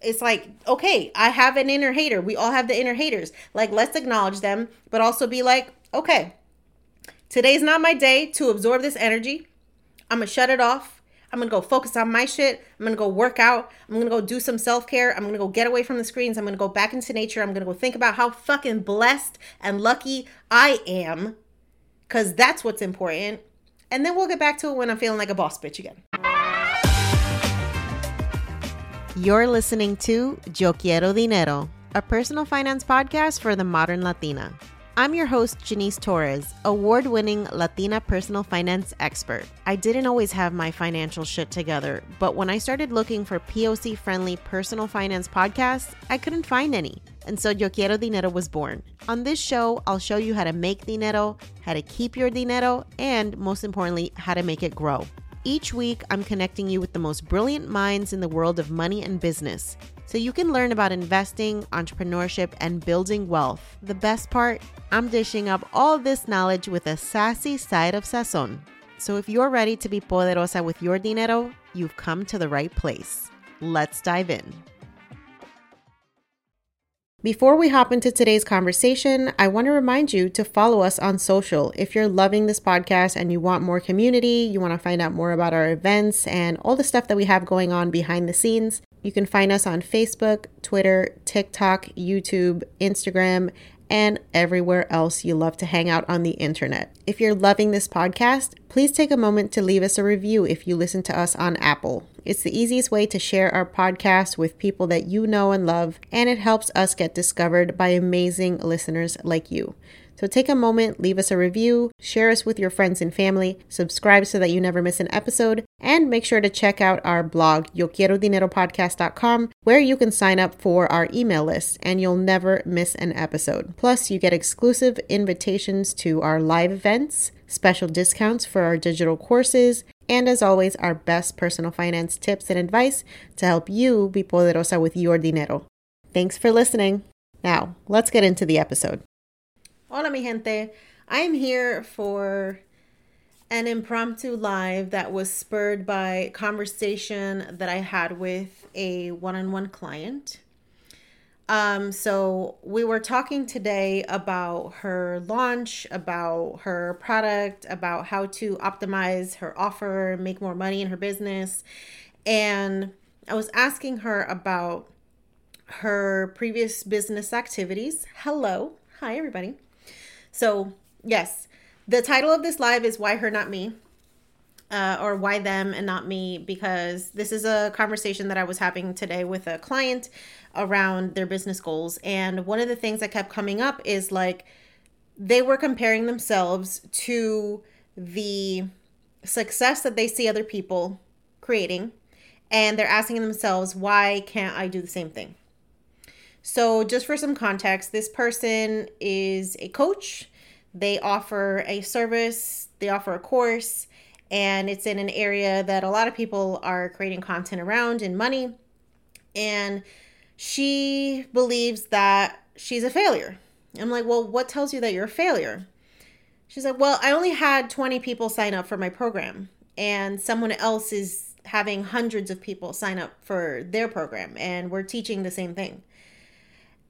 It's like, okay, I have an inner hater. We all have the inner haters. Like, let's acknowledge them, but also be like, okay, today's not my day to absorb this energy. I'm to shut it off. I'm gonna go focus on my shit. I'm gonna go work out. I'm gonna go do some self care. I'm gonna go get away from the screens. I'm gonna go back into nature. I'm gonna go think about how fucking blessed and lucky I am, because that's what's important. And then we'll get back to it when I'm feeling like a boss bitch again. You're listening to Yo Quiero Dinero, a personal finance podcast for the modern Latina. I'm your host, Janice Torres, award winning Latina personal finance expert. I didn't always have my financial shit together, but when I started looking for POC friendly personal finance podcasts, I couldn't find any. And so Yo Quiero Dinero was born. On this show, I'll show you how to make dinero, how to keep your dinero, and most importantly, how to make it grow. Each week, I'm connecting you with the most brilliant minds in the world of money and business so you can learn about investing, entrepreneurship, and building wealth. The best part, I'm dishing up all this knowledge with a sassy side of sazon. So if you're ready to be poderosa with your dinero, you've come to the right place. Let's dive in. Before we hop into today's conversation, I want to remind you to follow us on social. If you're loving this podcast and you want more community, you want to find out more about our events and all the stuff that we have going on behind the scenes, you can find us on Facebook, Twitter, TikTok, YouTube, Instagram, and everywhere else you love to hang out on the internet. If you're loving this podcast, please take a moment to leave us a review if you listen to us on Apple. It's the easiest way to share our podcast with people that you know and love, and it helps us get discovered by amazing listeners like you. So take a moment, leave us a review, share us with your friends and family, subscribe so that you never miss an episode, and make sure to check out our blog, yoquierodineropodcast.com, where you can sign up for our email list and you'll never miss an episode. Plus, you get exclusive invitations to our live events, special discounts for our digital courses, and as always, our best personal finance tips and advice to help you be poderosa with your dinero. Thanks for listening. Now, let's get into the episode. Hola, mi gente. I'm here for an impromptu live that was spurred by conversation that I had with a one-on-one client. Um, so we were talking today about her launch, about her product, about how to optimize her offer, make more money in her business. And I was asking her about her previous business activities. Hello. Hi, everybody. So, yes, the title of this live is Why Her Not Me. Uh, or why them and not me because this is a conversation that I was having today with a client around their business goals. And one of the things that kept coming up is like they were comparing themselves to the success that they see other people creating. And they're asking themselves, why can't I do the same thing? So, just for some context, this person is a coach. They offer a service, they offer a course, and it's in an area that a lot of people are creating content around and money. And she believes that she's a failure. I'm like, well, what tells you that you're a failure? She's like, well, I only had 20 people sign up for my program, and someone else is having hundreds of people sign up for their program, and we're teaching the same thing.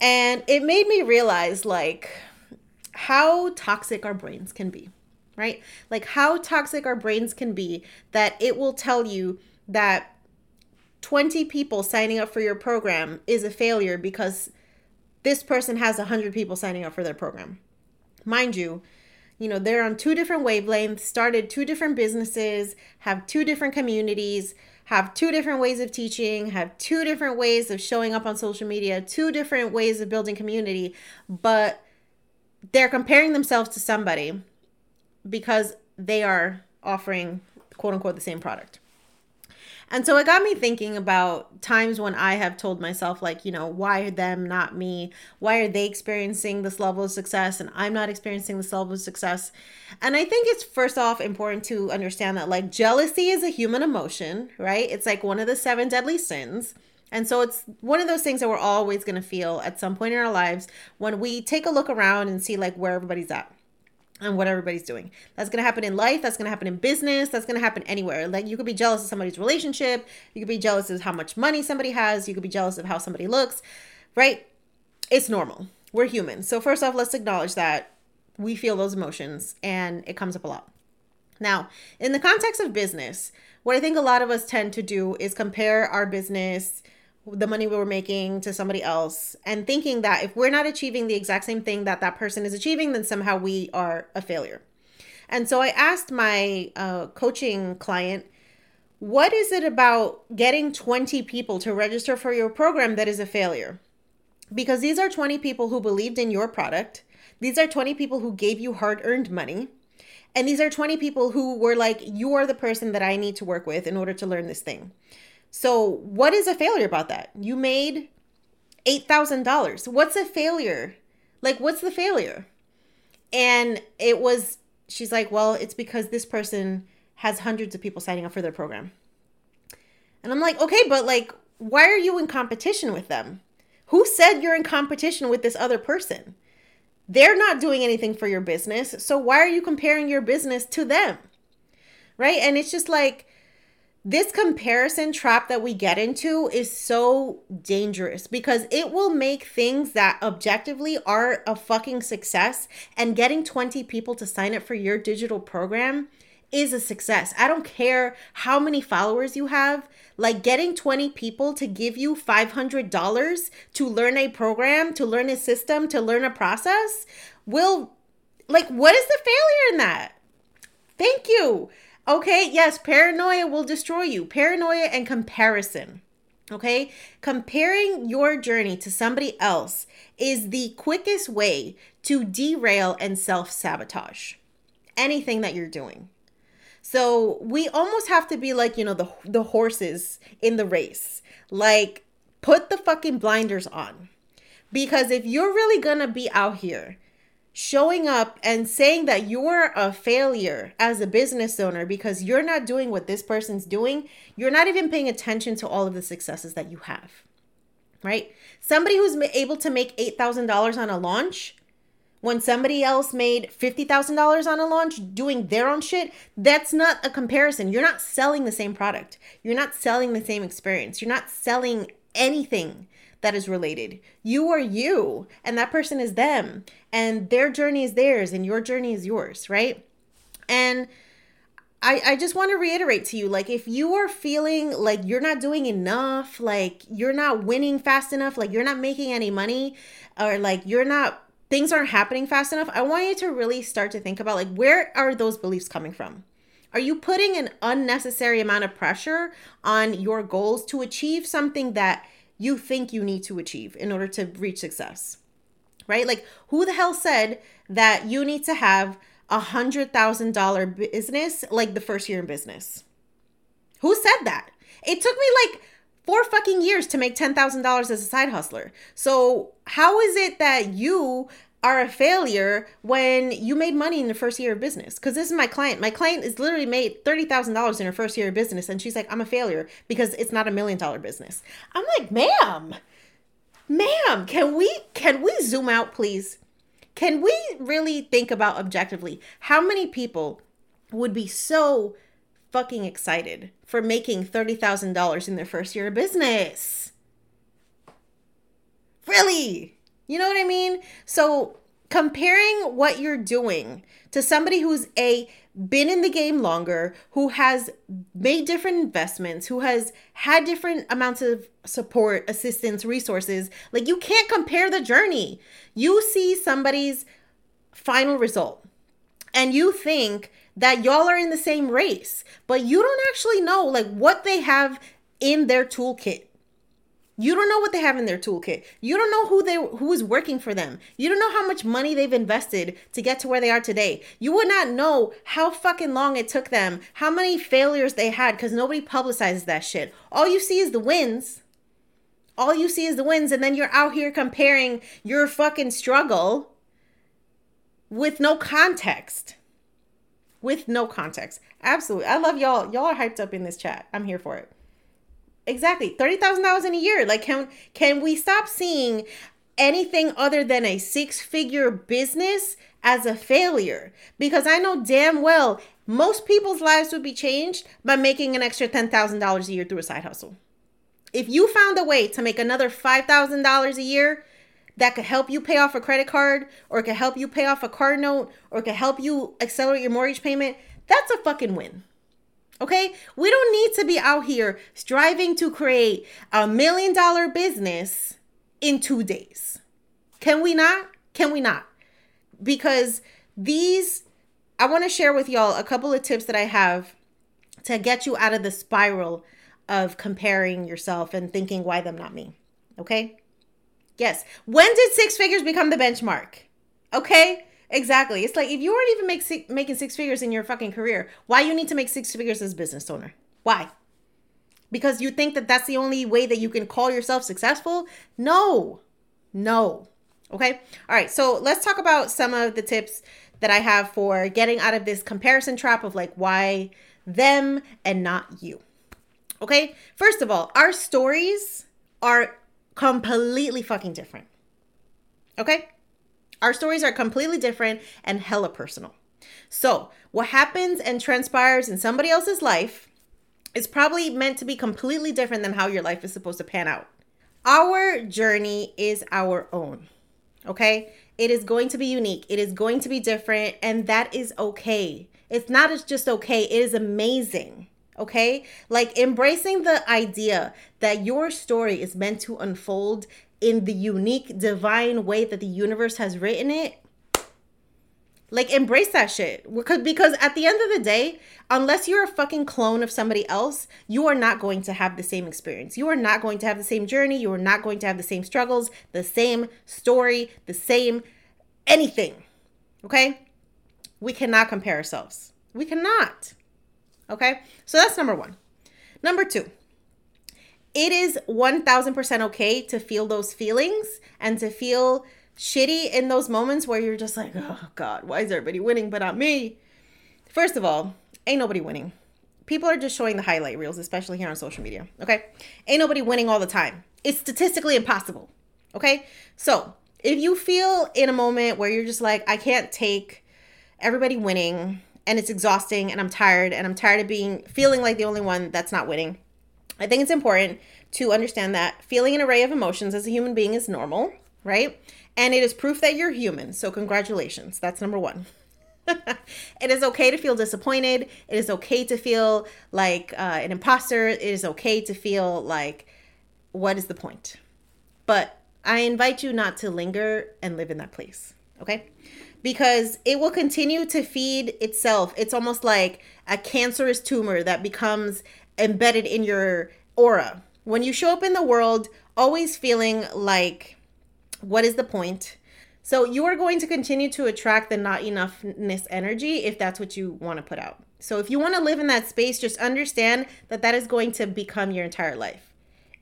And it made me realize, like, how toxic our brains can be right? Like how toxic our brains can be that it will tell you that 20 people signing up for your program is a failure because this person has 100 people signing up for their program. Mind you, you know, they're on two different wavelengths, started two different businesses, have two different communities, have two different ways of teaching, have two different ways of showing up on social media, two different ways of building community, but they're comparing themselves to somebody because they are offering quote unquote the same product. And so it got me thinking about times when I have told myself, like, you know, why are them, not me? Why are they experiencing this level of success and I'm not experiencing this level of success? And I think it's first off important to understand that, like, jealousy is a human emotion, right? It's like one of the seven deadly sins. And so it's one of those things that we're always going to feel at some point in our lives when we take a look around and see, like, where everybody's at and what everybody's doing. That's going to happen in life. That's going to happen in business. That's going to happen anywhere. Like you could be jealous of somebody's relationship. You could be jealous of how much money somebody has. You could be jealous of how somebody looks, right? It's normal. We're human. So, first off, let's acknowledge that we feel those emotions and it comes up a lot. Now, in the context of business, what I think a lot of us tend to do is compare our business the money we were making to somebody else and thinking that if we're not achieving the exact same thing that that person is achieving then somehow we are a failure. And so i asked my uh, coaching client what is it about getting 20 people to register for your program that is a failure? Because these are 20 people who believed in your product. These are 20 people who gave you hard earned money. And these are 20 people who were like you are the person that i need to work with in order to learn this thing so, what is a failure about that? You made $8,000. What's a failure? Like, what's the failure? And it was, she's like, well, it's because this person has hundreds of people signing up for their program. And I'm like, okay, but like, why are you in competition with them? Who said you're in competition with this other person? They're not doing anything for your business. So why are you comparing your business to them? Right? And it's just like, this comparison trap that we get into is so dangerous because it will make things that objectively are a fucking success and getting 20 people to sign up for your digital program is a success. I don't care how many followers you have. Like getting 20 people to give you $500 to learn a program, to learn a system, to learn a process will like what is the failure in that? Thank you. Okay, yes, paranoia will destroy you. Paranoia and comparison. Okay, comparing your journey to somebody else is the quickest way to derail and self sabotage anything that you're doing. So we almost have to be like, you know, the, the horses in the race. Like, put the fucking blinders on. Because if you're really gonna be out here showing up and saying that you're a failure as a business owner because you're not doing what this person's doing, you're not even paying attention to all of the successes that you have. Right? Somebody who's able to make $8,000 on a launch when somebody else made $50,000 on a launch doing their own shit, that's not a comparison. You're not selling the same product. You're not selling the same experience. You're not selling anything that is related. You are you, and that person is them, and their journey is theirs, and your journey is yours, right? And I, I just want to reiterate to you like, if you are feeling like you're not doing enough, like you're not winning fast enough, like you're not making any money, or like you're not, things aren't happening fast enough, I want you to really start to think about like, where are those beliefs coming from? Are you putting an unnecessary amount of pressure on your goals to achieve something that you think you need to achieve in order to reach success? Right? Like, who the hell said that you need to have a hundred thousand dollar business like the first year in business? Who said that? It took me like four fucking years to make $10,000 as a side hustler. So, how is it that you are a failure when you made money in the first year of business? Because this is my client. My client is literally made $30,000 in her first year of business. And she's like, I'm a failure because it's not a million dollar business. I'm like, ma'am, ma'am, can we, can we zoom out, please? Can we really think about objectively how many people would be so fucking excited for making $30,000 in their first year of business. Really? You know what I mean? So, comparing what you're doing to somebody who's a been in the game longer, who has made different investments, who has had different amounts of support, assistance, resources, like you can't compare the journey. You see somebody's final result and you think that y'all are in the same race, but you don't actually know like what they have in their toolkit. You don't know what they have in their toolkit. You don't know who they who is working for them. You don't know how much money they've invested to get to where they are today. You would not know how fucking long it took them, how many failures they had cuz nobody publicizes that shit. All you see is the wins. All you see is the wins and then you're out here comparing your fucking struggle with no context with no context. Absolutely. I love y'all. Y'all are hyped up in this chat. I'm here for it. Exactly. $30,000 in a year. Like can can we stop seeing anything other than a six-figure business as a failure? Because I know damn well most people's lives would be changed by making an extra $10,000 a year through a side hustle. If you found a way to make another $5,000 a year, that could help you pay off a credit card or could help you pay off a car note or could help you accelerate your mortgage payment, that's a fucking win. Okay? We don't need to be out here striving to create a million dollar business in two days. Can we not? Can we not? Because these, I want to share with y'all a couple of tips that I have to get you out of the spiral of comparing yourself and thinking, why them, not me? Okay? Yes. When did six figures become the benchmark? Okay? Exactly. It's like if you weren't even make six, making six figures in your fucking career, why you need to make six figures as business owner? Why? Because you think that that's the only way that you can call yourself successful? No. No. Okay? All right. So, let's talk about some of the tips that I have for getting out of this comparison trap of like why them and not you. Okay? First of all, our stories are completely fucking different. Okay? Our stories are completely different and hella personal. So, what happens and transpires in somebody else's life is probably meant to be completely different than how your life is supposed to pan out. Our journey is our own. Okay? It is going to be unique. It is going to be different, and that is okay. It's not just okay, it is amazing okay? Like embracing the idea that your story is meant to unfold in the unique divine way that the universe has written it. Like embrace that shit. Because because at the end of the day, unless you're a fucking clone of somebody else, you are not going to have the same experience. You are not going to have the same journey, you are not going to have the same struggles, the same story, the same anything. Okay? We cannot compare ourselves. We cannot. Okay, so that's number one. Number two, it is 1000% okay to feel those feelings and to feel shitty in those moments where you're just like, oh God, why is everybody winning but not me? First of all, ain't nobody winning. People are just showing the highlight reels, especially here on social media. Okay, ain't nobody winning all the time. It's statistically impossible. Okay, so if you feel in a moment where you're just like, I can't take everybody winning, and it's exhausting and I'm tired and I'm tired of being feeling like the only one that's not winning. I think it's important to understand that feeling an array of emotions as a human being is normal, right? And it is proof that you're human. So, congratulations. That's number one. it is okay to feel disappointed. It is okay to feel like uh, an imposter. It is okay to feel like, what is the point? But I invite you not to linger and live in that place, okay? because it will continue to feed itself. It's almost like a cancerous tumor that becomes embedded in your aura. When you show up in the world, always feeling like, what is the point? So you are going to continue to attract the not enoughness energy if that's what you want to put out. So if you want to live in that space, just understand that that is going to become your entire life.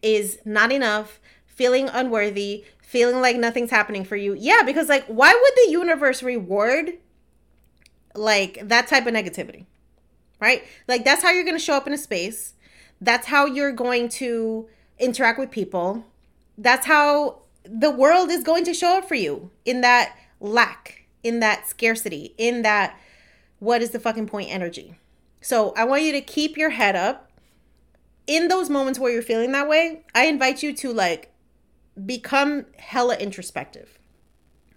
Is not enough, feeling unworthy, feeling like nothing's happening for you. Yeah, because like why would the universe reward like that type of negativity? Right? Like that's how you're going to show up in a space. That's how you're going to interact with people. That's how the world is going to show up for you in that lack, in that scarcity, in that what is the fucking point energy. So I want you to keep your head up. In those moments where you're feeling that way, I invite you to like become hella introspective.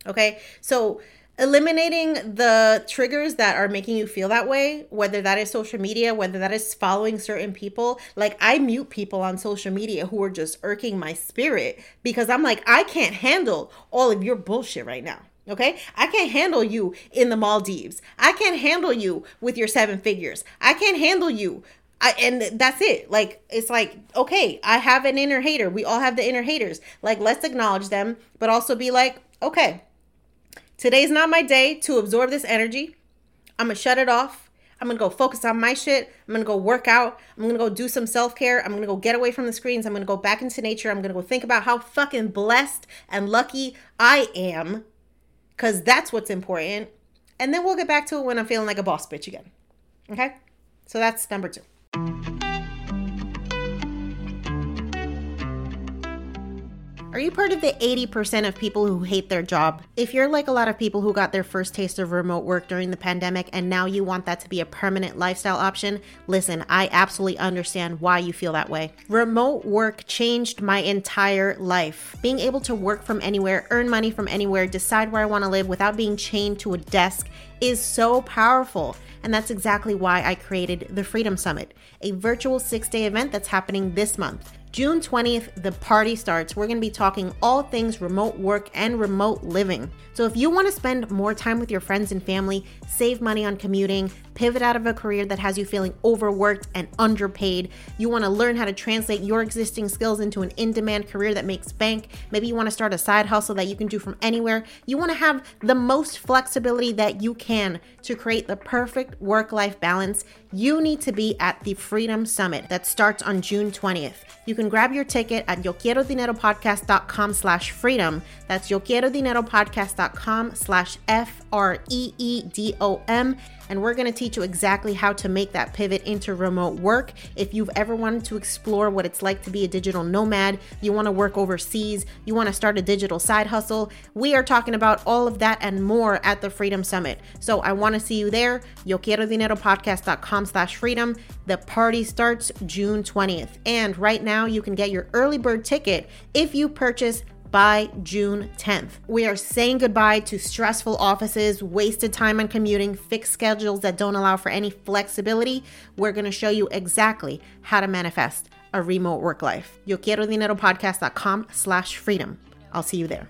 Okay. So eliminating the triggers that are making you feel that way, whether that is social media, whether that is following certain people. Like I mute people on social media who are just irking my spirit because I'm like, I can't handle all of your bullshit right now. Okay. I can't handle you in the Maldives. I can't handle you with your seven figures. I can't handle you. I, and that's it. Like, it's like, okay, I have an inner hater. We all have the inner haters. Like, let's acknowledge them, but also be like, okay, today's not my day to absorb this energy. I'm to shut it off. I'm to go focus on my shit. I'm to go work out. I'm to go do some self care. I'm to go get away from the screens. I'm to go back into nature. I'm to go think about how fucking blessed and lucky I am because that's what's important. And then we'll get back to it when I'm feeling like a boss bitch again. Okay? So that's number two. Are you part of the 80% of people who hate their job? If you're like a lot of people who got their first taste of remote work during the pandemic and now you want that to be a permanent lifestyle option, listen, I absolutely understand why you feel that way. Remote work changed my entire life. Being able to work from anywhere, earn money from anywhere, decide where I want to live without being chained to a desk is so powerful. And that's exactly why I created the Freedom Summit, a virtual six day event that's happening this month. June 20th, the party starts. We're going to be talking all things remote work and remote living. So, if you want to spend more time with your friends and family, save money on commuting, pivot out of a career that has you feeling overworked and underpaid, you want to learn how to translate your existing skills into an in demand career that makes bank, maybe you want to start a side hustle that you can do from anywhere, you want to have the most flexibility that you can to create the perfect work life balance, you need to be at the Freedom Summit that starts on June 20th. You can grab your ticket at yoquierodineropodcast.com slash freedom. That's yoquierodineropodcast.com slash F-R-E-E-D-O-M and we're going to teach you exactly how to make that pivot into remote work. If you've ever wanted to explore what it's like to be a digital nomad, you want to work overseas, you want to start a digital side hustle, we are talking about all of that and more at the Freedom Summit. So I want to see you there. Yo quiero dinero podcast.com slash freedom. The party starts June 20th. And right now you can get your early bird ticket if you purchase by June 10th. We are saying goodbye to stressful offices, wasted time on commuting, fixed schedules that don't allow for any flexibility. We're going to show you exactly how to manifest a remote work life. Yo quiero dinero slash freedom. I'll see you there.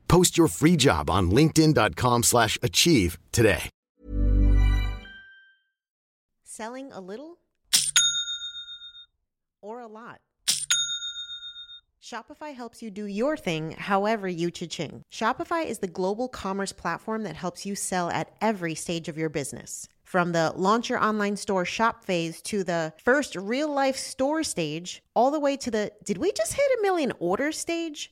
Post your free job on linkedin.com slash achieve today. Selling a little or a lot? Shopify helps you do your thing however you cha-ching. Shopify is the global commerce platform that helps you sell at every stage of your business. From the launch your online store shop phase to the first real life store stage, all the way to the did we just hit a million order stage?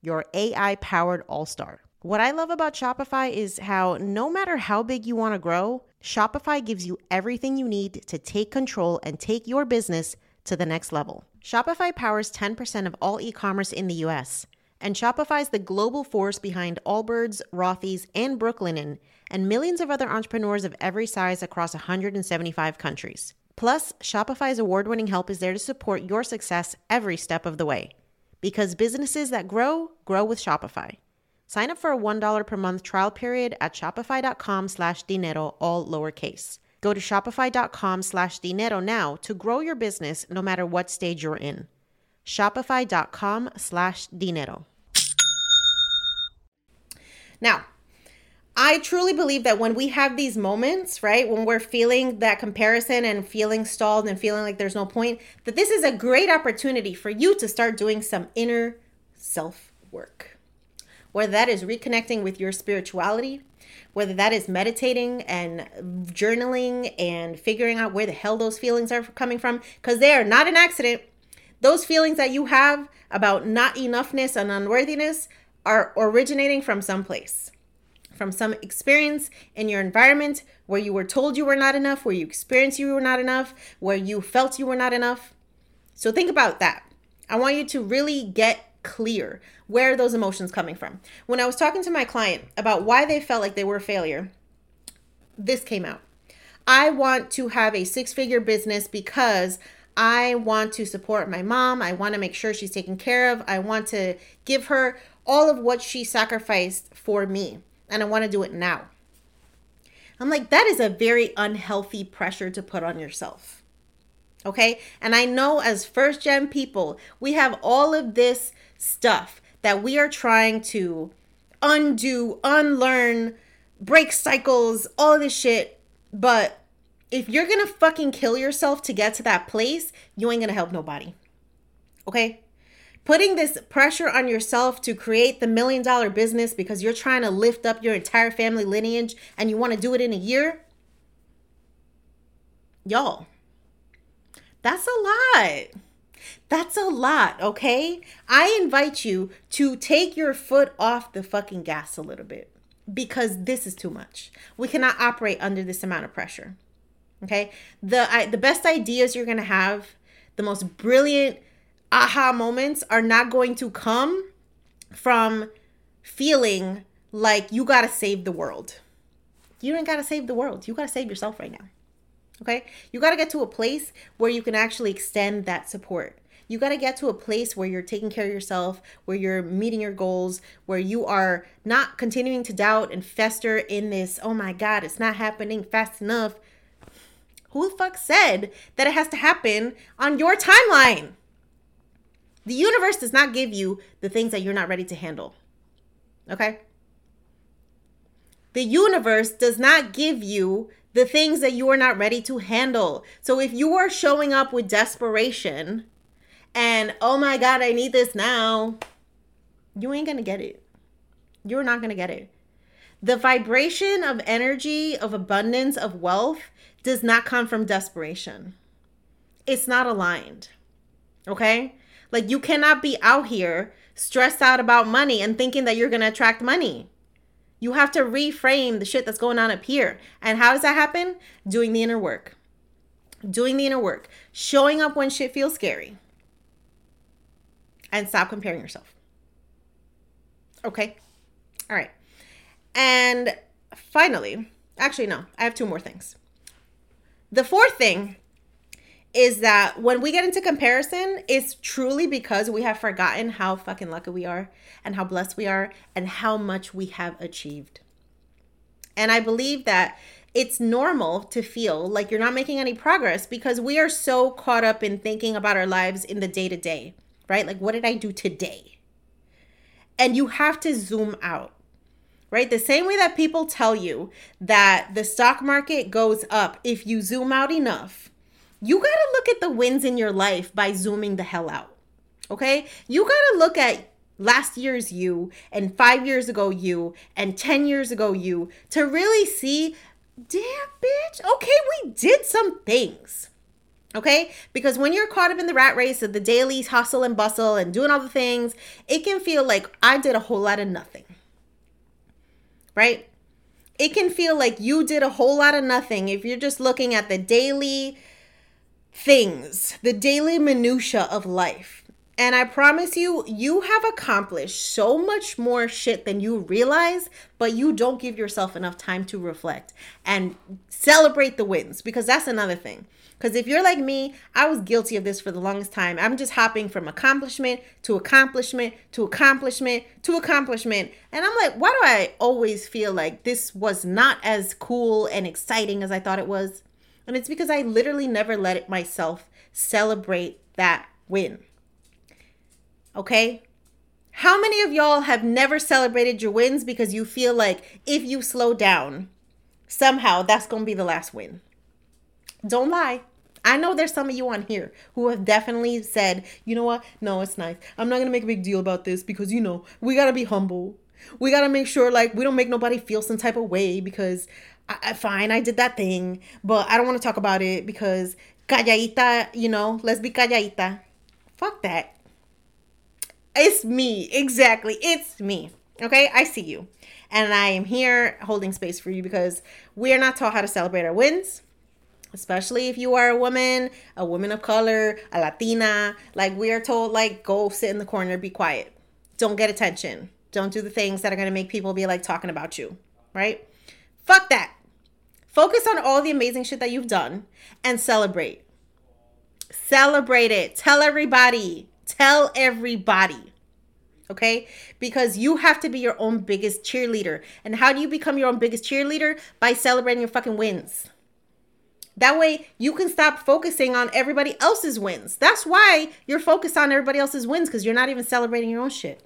your AI powered all star. What I love about Shopify is how no matter how big you want to grow, Shopify gives you everything you need to take control and take your business to the next level. Shopify powers 10% of all e commerce in the US, and Shopify is the global force behind Allbirds, Rothy's, and Brooklinen, and millions of other entrepreneurs of every size across 175 countries. Plus, Shopify's award winning help is there to support your success every step of the way. Because businesses that grow, grow with Shopify. Sign up for a $1 per month trial period at shopify.com slash dinero, all lowercase. Go to shopify.com slash dinero now to grow your business no matter what stage you're in. Shopify.com slash dinero. Now, I truly believe that when we have these moments, right, when we're feeling that comparison and feeling stalled and feeling like there's no point, that this is a great opportunity for you to start doing some inner self work. Whether that is reconnecting with your spirituality, whether that is meditating and journaling and figuring out where the hell those feelings are coming from, because they are not an accident. Those feelings that you have about not enoughness and unworthiness are originating from someplace from some experience in your environment where you were told you were not enough, where you experienced you were not enough, where you felt you were not enough. So think about that. I want you to really get clear where those emotions coming from. When I was talking to my client about why they felt like they were a failure, this came out. I want to have a six-figure business because I want to support my mom. I want to make sure she's taken care of. I want to give her all of what she sacrificed for me and I want to do it now. I'm like, that is a very unhealthy pressure to put on yourself. Okay. And I know as first gen people, we have all of this stuff that we are trying to undo, unlearn, break cycles, all this shit. But if you're gonna fucking kill yourself to get to that place, you ain't gonna help nobody. Okay? Putting this pressure on yourself to create the million dollar business because you're trying to lift up your entire family lineage and you want to do it in a year, y'all, that's a lot. That's a lot, okay? I invite you to take your foot off the fucking gas a little bit because this is too much. We cannot operate under this amount of pressure. Okay? The I, the best ideas you're going to have, the most brilliant aha moments are not going to come from feeling like you got to save the world. You don't got to save the world. You got to save yourself right now. Okay? You got to get to a place where you can actually extend that support. You got to get to a place where you're taking care of yourself, where you're meeting your goals, where you are not continuing to doubt and fester in this, oh my God, it's not happening fast enough. Who the fuck said that it has to happen on your timeline? The universe does not give you the things that you're not ready to handle. Okay? The universe does not give you the things that you are not ready to handle. So if you are showing up with desperation and, oh my God, I need this now, you ain't gonna get it. You're not gonna get it. The vibration of energy, of abundance, of wealth does not come from desperation. It's not aligned. Okay? Like you cannot be out here stressed out about money and thinking that you're going to attract money. You have to reframe the shit that's going on up here. And how does that happen? Doing the inner work. Doing the inner work. Showing up when shit feels scary. And stop comparing yourself. Okay? All right. And finally, actually, no, I have two more things. The fourth thing is that when we get into comparison, it's truly because we have forgotten how fucking lucky we are and how blessed we are and how much we have achieved. And I believe that it's normal to feel like you're not making any progress because we are so caught up in thinking about our lives in the day to day, right? Like, what did I do today? And you have to zoom out right? The same way that people tell you that the stock market goes up if you zoom out enough, you got to look at the wins in your life by zooming the hell out. Okay? You got to look at last year's you and five years ago you and 10 years ago you to really see, damn, bitch, okay, we did some things. Okay? Because when you're caught up in the rat race of the daily hustle and bustle and doing all the things, it can feel like I did a whole lot of nothing. Right? It can feel like you did a whole lot of nothing if you're just looking at the daily things, the daily minutia of life. And I promise you, you have accomplished so much more shit than you realize, but you don't give yourself enough time to reflect and celebrate the wins because that's another thing. Because if you're like me, I was guilty of this for the longest time. I'm just hopping from accomplishment to accomplishment to accomplishment to accomplishment. And I'm like, why do I always feel like this was not as cool and exciting as I thought it was? And it's because I literally never let myself celebrate that win. Okay? How many of y'all have never celebrated your wins because you feel like if you slow down, somehow that's going to be the last win? Don't lie. I know there's some of you on here who have definitely said, you know what? No, it's nice. I'm not going to make a big deal about this because, you know, we got to be humble. We got to make sure, like, we don't make nobody feel some type of way because, I, I, fine, I did that thing, but I don't want to talk about it because, calladita, you know, let's be calladita. Fuck that. It's me. Exactly. It's me. Okay. I see you. And I am here holding space for you because we are not taught how to celebrate our wins, especially if you are a woman, a woman of color, a Latina. Like we are told, like, go sit in the corner, be quiet. Don't get attention. Don't do the things that are going to make people be like talking about you. Right? Fuck that. Focus on all the amazing shit that you've done and celebrate. Celebrate it. Tell everybody. Tell everybody. Okay? Because you have to be your own biggest cheerleader. And how do you become your own biggest cheerleader? By celebrating your fucking wins. That way you can stop focusing on everybody else's wins. That's why you're focused on everybody else's wins because you're not even celebrating your own shit.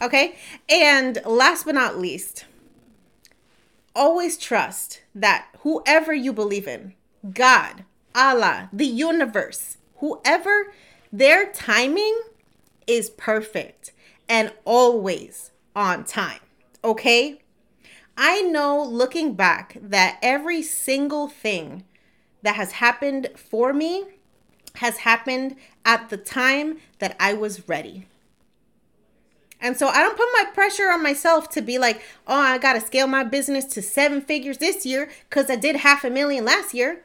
Okay? And last but not least, always trust that whoever you believe in, God, Allah, the universe, whoever, their timing is perfect and always on time. Okay? I know looking back that every single thing that has happened for me has happened at the time that I was ready. And so I don't put my pressure on myself to be like, oh, I got to scale my business to seven figures this year because I did half a million last year.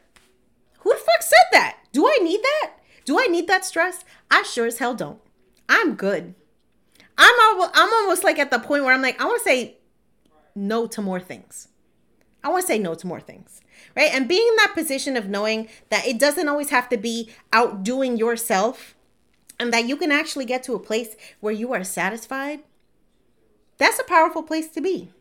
Who the fuck said that? Do I need that? Do I need that stress? I sure as hell don't. I'm good. I'm almost, I'm almost like at the point where I'm like, I want to say no to more things. I want to say no to more things, right? And being in that position of knowing that it doesn't always have to be outdoing yourself and that you can actually get to a place where you are satisfied, that's a powerful place to be.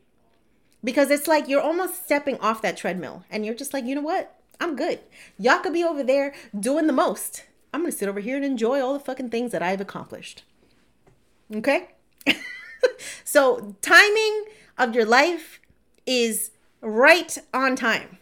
Because it's like you're almost stepping off that treadmill and you're just like, you know what? I'm good. Y'all could be over there doing the most. I'm to sit over here and enjoy all the fucking things that I've accomplished. Okay? so, timing of your life is right on time.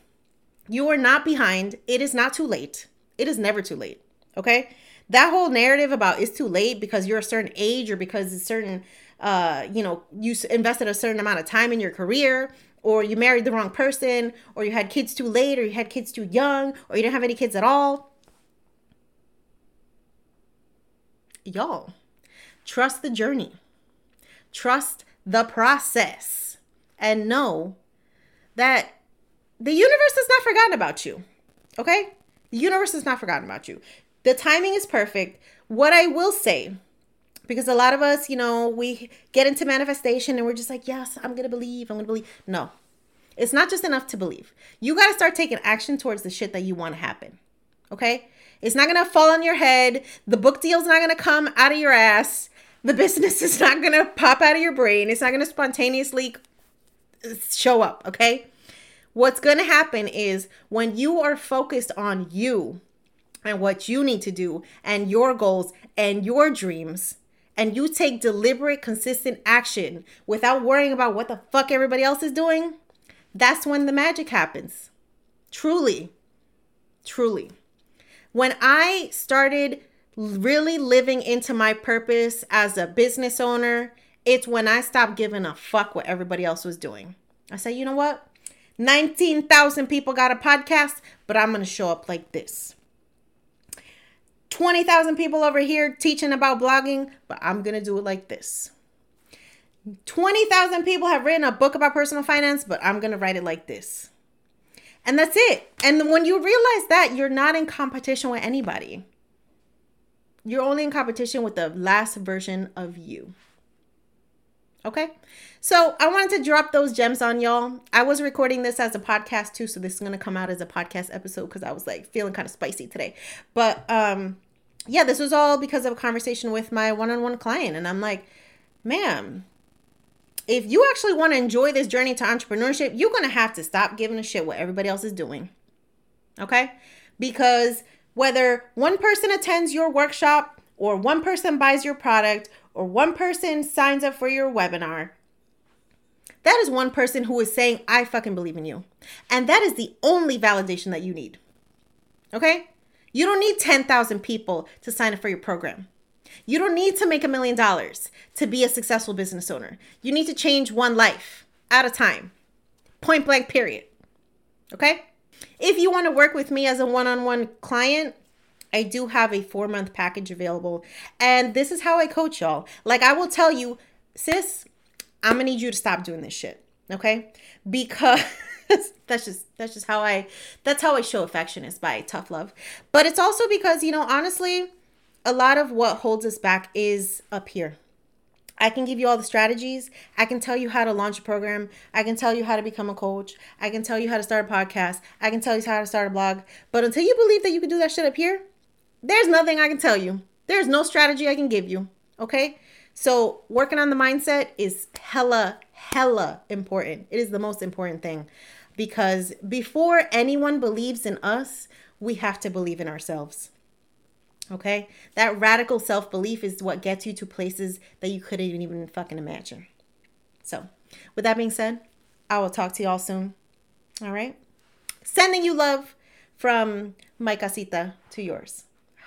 You are not behind. It is not too late. It is never too late. Okay? That whole narrative about it's too late because you're a certain age or because it's certain uh, you know, you invested a certain amount of time in your career or you married the wrong person, or you had kids too late, or you had kids too young, or you didn't have any kids at all. Y'all, trust the journey, trust the process, and know that the universe has not forgotten about you. Okay? The universe has not forgotten about you. The timing is perfect. What I will say, because a lot of us, you know, we get into manifestation and we're just like, yes, I'm going to believe, I'm going to believe. No, it's not just enough to believe. You got to start taking action towards the shit that you want to happen. Okay? It's not going to fall on your head. The book deal's not going to come out of your ass. The business is not going to pop out of your brain. It's not going to spontaneously show up. Okay? What's going to happen is when you are focused on you and what you need to do and your goals and your dreams, and you take deliberate, consistent action without worrying about what the fuck everybody else is doing, that's when the magic happens. Truly. Truly. When I started really living into my purpose as a business owner, it's when I stopped giving a fuck what everybody else was doing. I said, you know what? 19,000 people got a podcast, but I'm going to show up like this. 20,000 people over here teaching about blogging, but I'm going to do it like this. 20,000 people have written a book about personal finance, but I'm going to write it like this. And that's it. And when you realize that, you're not in competition with anybody. You're only in competition with the last version of you. Okay? So I wanted to drop those gems on y'all. I was recording this as a podcast too, so this is gonna come out as a podcast episode because I was like feeling kind of spicy today. But um yeah, this was all because of a conversation with my one-on-one client. And I'm like, ma'am, if you actually want to enjoy this journey to entrepreneurship, you're gonna have to stop giving a shit what everybody else is doing. Okay? Because whether one person attends your workshop or one person buys your product or one person signs up for your webinar, that is one person who is saying, I fucking believe in you. And that is the only validation that you need. Okay? You don't need 10,000 people to sign up for your program. You don't need to make a million dollars to be a successful business owner. You need to change one life at a time. Point blank, period. Okay? If you want to work with me as a one on one client, I do have a four month package available. And this is how I coach y'all. Like, I will tell you, sis, I'm gonna need you to stop doing this shit. Okay? Because. that's just that's just how I that's how I show affection is by tough love. But it's also because, you know, honestly, a lot of what holds us back is up here. I can give you all the strategies. I can tell you how to launch a program. I can tell you how to become a coach. I can tell you how to start a podcast. I can tell you how to start a blog. But until you believe that you can do that shit up here, there's nothing I can tell you. There's no strategy I can give you. Okay? So, working on the mindset is hella, hella important. It is the most important thing because before anyone believes in us, we have to believe in ourselves. Okay? That radical self belief is what gets you to places that you couldn't even fucking imagine. So, with that being said, I will talk to y'all soon. All right? Sending you love from my casita to yours.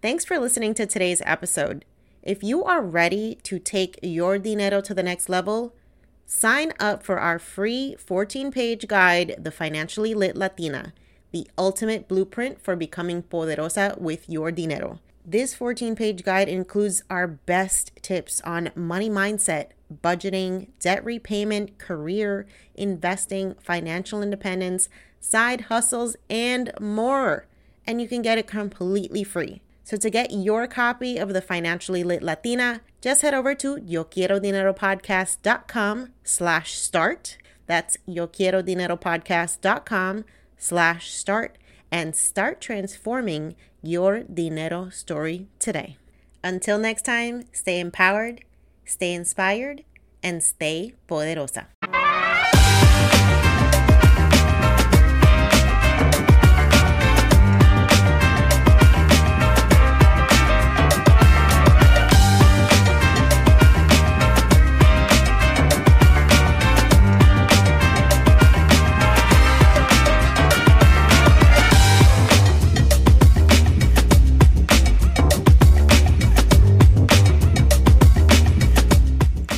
Thanks for listening to today's episode. If you are ready to take your dinero to the next level, sign up for our free 14-page guide, The Financially Lit Latina the ultimate blueprint for becoming poderosa with your dinero. This 14 page guide includes our best tips on money mindset, budgeting, debt repayment, career, investing, financial independence, side hustles, and more. And you can get it completely free. So to get your copy of the Financially Lit Latina, just head over to YoQuieroDineroPodcast.com slash start. That's YoQuieroDineroPodcast.com slash start and start transforming your dinero story today. Until next time, stay empowered, stay inspired, and stay poderosa.